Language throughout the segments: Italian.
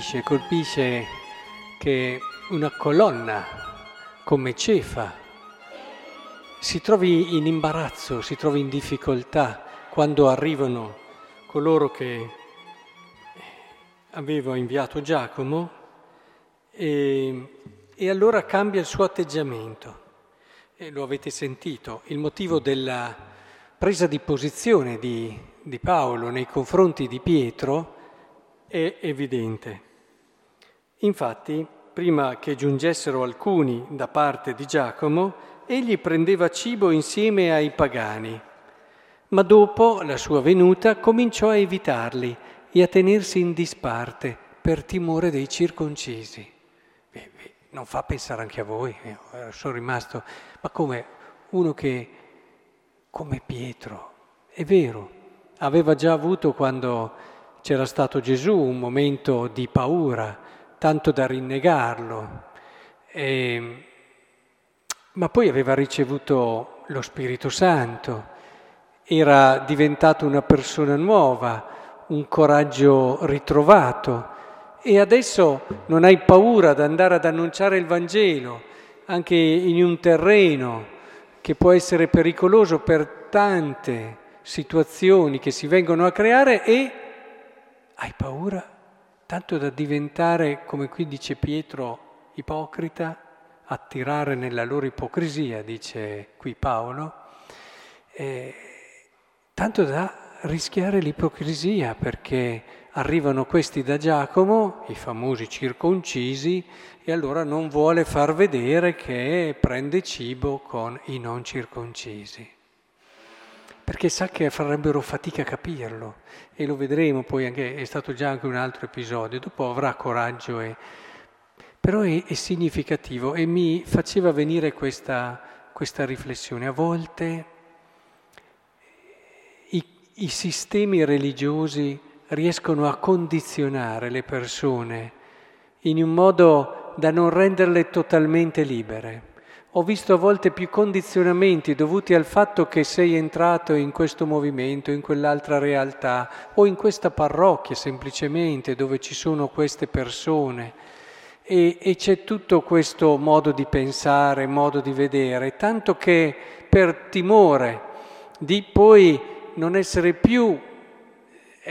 colpisce, colpisce che una colonna come Cefa si trovi in imbarazzo, si trovi in difficoltà quando arrivano coloro che aveva inviato Giacomo e, e allora cambia il suo atteggiamento. E lo avete sentito, il motivo della presa di posizione di, di Paolo nei confronti di Pietro è evidente. Infatti, prima che giungessero alcuni da parte di Giacomo, egli prendeva cibo insieme ai pagani, ma dopo la sua venuta cominciò a evitarli e a tenersi in disparte per timore dei circoncisi. Non fa pensare anche a voi, eh, sono rimasto, ma come uno che, come Pietro, è vero, aveva già avuto quando c'era stato Gesù un momento di paura, tanto da rinnegarlo, e, ma poi aveva ricevuto lo Spirito Santo, era diventato una persona nuova, un coraggio ritrovato. E adesso non hai paura ad andare ad annunciare il Vangelo anche in un terreno che può essere pericoloso per tante situazioni che si vengono a creare e hai paura tanto da diventare, come qui dice Pietro, ipocrita, attirare nella loro ipocrisia, dice qui Paolo, eh, tanto da rischiare l'ipocrisia perché arrivano questi da Giacomo, i famosi circoncisi, e allora non vuole far vedere che prende cibo con i non circoncisi. Perché sa che farebbero fatica a capirlo e lo vedremo poi anche, è stato già anche un altro episodio, dopo avrà coraggio e... Però è, è significativo e mi faceva venire questa, questa riflessione. A volte i sistemi religiosi riescono a condizionare le persone in un modo da non renderle totalmente libere. Ho visto a volte più condizionamenti dovuti al fatto che sei entrato in questo movimento, in quell'altra realtà o in questa parrocchia semplicemente dove ci sono queste persone. E, e c'è tutto questo modo di pensare, modo di vedere, tanto che per timore di poi non essere più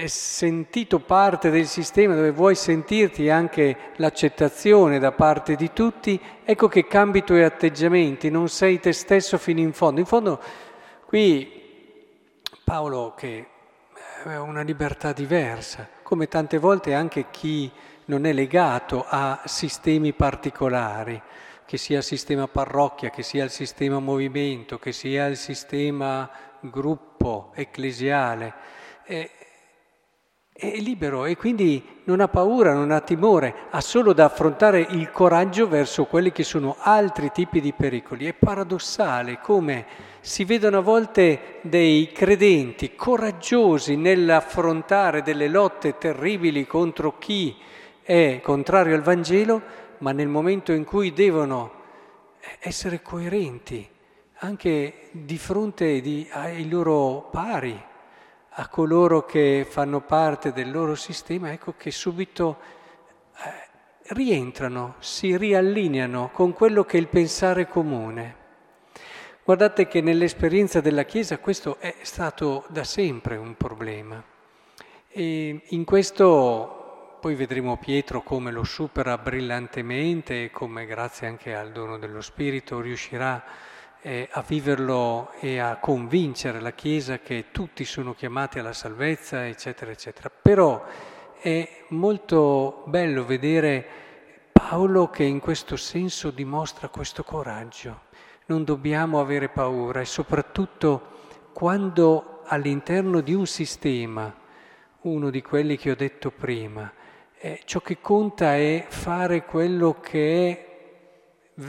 sentito parte del sistema dove vuoi sentirti anche l'accettazione da parte di tutti, ecco che cambi i tuoi atteggiamenti, non sei te stesso fino in fondo. In fondo qui Paolo che aveva una libertà diversa, come tante volte anche chi non è legato a sistemi particolari, che sia il sistema parrocchia, che sia il sistema movimento, che sia il sistema gruppo ecclesiale, è, è libero e quindi non ha paura, non ha timore, ha solo da affrontare il coraggio verso quelli che sono altri tipi di pericoli. È paradossale come si vedono a volte dei credenti coraggiosi nell'affrontare delle lotte terribili contro chi è contrario al Vangelo, ma nel momento in cui devono essere coerenti anche di fronte di, ai loro pari, a coloro che fanno parte del loro sistema, ecco che subito eh, rientrano, si riallineano con quello che è il pensare comune. Guardate che nell'esperienza della Chiesa questo è stato da sempre un problema. E in questo poi vedremo Pietro come lo supera brillantemente e come grazie anche al dono dello Spirito riuscirà a eh, a viverlo e a convincere la Chiesa che tutti sono chiamati alla salvezza, eccetera, eccetera. Però è molto bello vedere Paolo che in questo senso dimostra questo coraggio. Non dobbiamo avere paura e soprattutto quando all'interno di un sistema, uno di quelli che ho detto prima, eh, ciò che conta è fare quello che è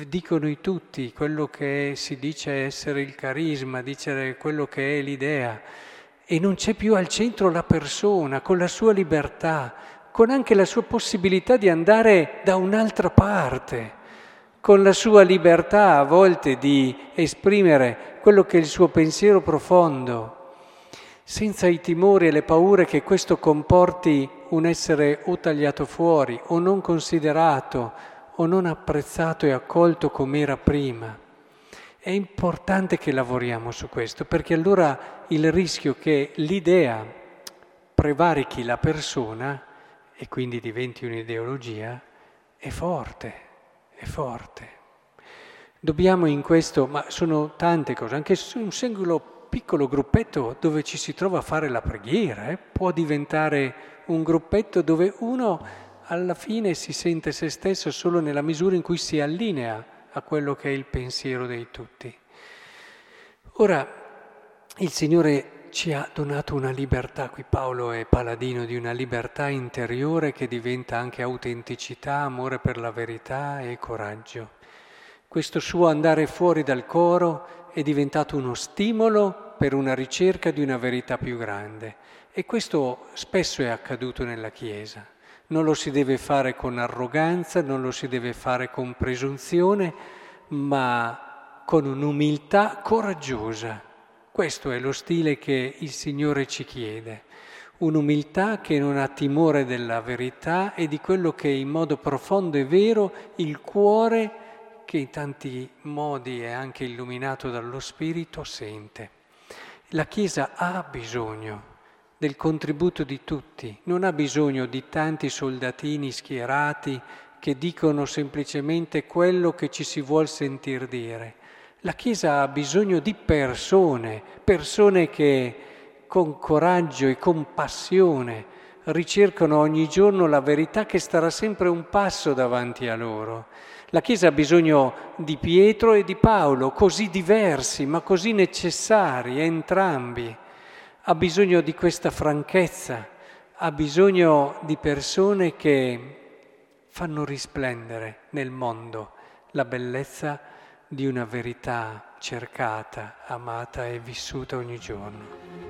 dicono i tutti quello che si dice essere il carisma, dice quello che è l'idea. E non c'è più al centro la persona con la sua libertà, con anche la sua possibilità di andare da un'altra parte, con la sua libertà a volte di esprimere quello che è il suo pensiero profondo, senza i timori e le paure che questo comporti un essere o tagliato fuori o non considerato o non apprezzato e accolto come era prima. È importante che lavoriamo su questo perché allora il rischio che l'idea prevarichi la persona e quindi diventi un'ideologia è forte, è forte. Dobbiamo in questo, ma sono tante cose, anche un singolo piccolo gruppetto dove ci si trova a fare la preghiera, eh, può diventare un gruppetto dove uno alla fine si sente se stesso solo nella misura in cui si allinea a quello che è il pensiero dei tutti. Ora, il Signore ci ha donato una libertà, qui Paolo è paladino di una libertà interiore che diventa anche autenticità, amore per la verità e coraggio. Questo suo andare fuori dal coro è diventato uno stimolo per una ricerca di una verità più grande e questo spesso è accaduto nella Chiesa. Non lo si deve fare con arroganza, non lo si deve fare con presunzione, ma con un'umiltà coraggiosa. Questo è lo stile che il Signore ci chiede, un'umiltà che non ha timore della verità e di quello che in modo profondo e vero il cuore che in tanti modi è anche illuminato dallo Spirito, sente. La Chiesa ha bisogno del contributo di tutti, non ha bisogno di tanti soldatini schierati che dicono semplicemente quello che ci si vuol sentir dire. La Chiesa ha bisogno di persone, persone che con coraggio e con passione ricercano ogni giorno la verità che starà sempre un passo davanti a loro la Chiesa ha bisogno di Pietro e di Paolo, così diversi ma così necessari entrambi. Ha bisogno di questa franchezza, ha bisogno di persone che fanno risplendere nel mondo la bellezza di una verità cercata, amata e vissuta ogni giorno.